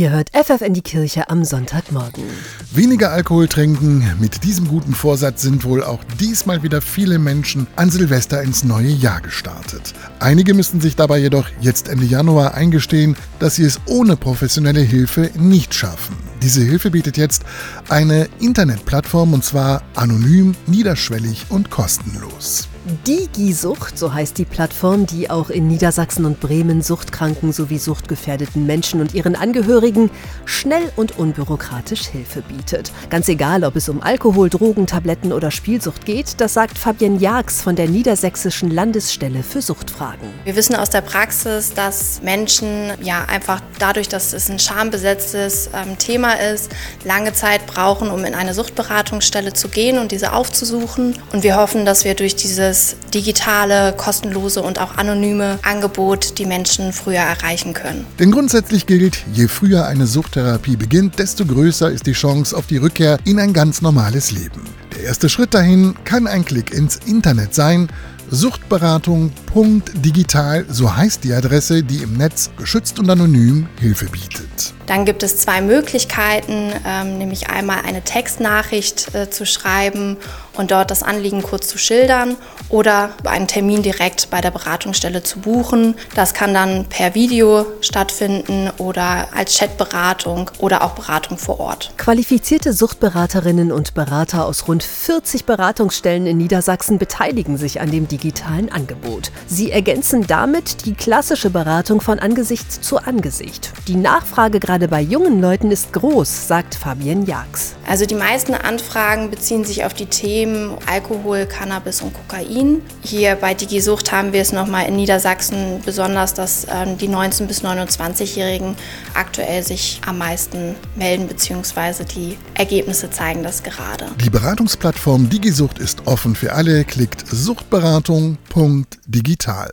Ihr hört FF in die Kirche am Sonntagmorgen. Weniger Alkohol trinken. Mit diesem guten Vorsatz sind wohl auch diesmal wieder viele Menschen an Silvester ins neue Jahr gestartet. Einige müssen sich dabei jedoch jetzt Ende Januar eingestehen, dass sie es ohne professionelle Hilfe nicht schaffen. Diese Hilfe bietet jetzt eine Internetplattform und zwar anonym, niederschwellig und kostenlos. Digisucht, so heißt die Plattform, die auch in Niedersachsen und Bremen Suchtkranken sowie suchtgefährdeten Menschen und ihren Angehörigen schnell und unbürokratisch Hilfe bietet. Ganz egal, ob es um Alkohol, Drogen, Tabletten oder Spielsucht geht, das sagt Fabienne Jags von der Niedersächsischen Landesstelle für Suchtfragen. Wir wissen aus der Praxis, dass Menschen ja einfach dadurch, dass es ein schambesetztes ähm, Thema ist, lange Zeit brauchen, um in eine Suchtberatungsstelle zu gehen und diese aufzusuchen. Und wir hoffen, dass wir durch diese dieses digitale, kostenlose und auch anonyme Angebot die Menschen früher erreichen können. Denn grundsätzlich gilt, je früher eine Suchttherapie beginnt, desto größer ist die Chance auf die Rückkehr in ein ganz normales Leben. Der erste Schritt dahin kann ein Klick ins Internet sein. Suchtberatung.digital, so heißt die Adresse, die im Netz geschützt und anonym Hilfe bietet. Dann gibt es zwei Möglichkeiten, ähm, nämlich einmal eine Textnachricht äh, zu schreiben und dort das Anliegen kurz zu schildern oder einen Termin direkt bei der Beratungsstelle zu buchen. Das kann dann per Video stattfinden oder als Chatberatung oder auch Beratung vor Ort. Qualifizierte Suchtberaterinnen und Berater aus rund 40 Beratungsstellen in Niedersachsen beteiligen sich an dem digitalen Angebot. Sie ergänzen damit die klassische Beratung von Angesicht zu Angesicht. Die Nachfrage gerade gerade bei jungen Leuten ist groß, sagt Fabienne Jags. Also die meisten Anfragen beziehen sich auf die Themen Alkohol, Cannabis und Kokain. Hier bei DigiSucht haben wir es nochmal in Niedersachsen besonders, dass ähm, die 19- bis 29-Jährigen aktuell sich am meisten melden, beziehungsweise die Ergebnisse zeigen das gerade. Die Beratungsplattform DigiSucht ist offen für alle. Klickt suchtberatung.digital.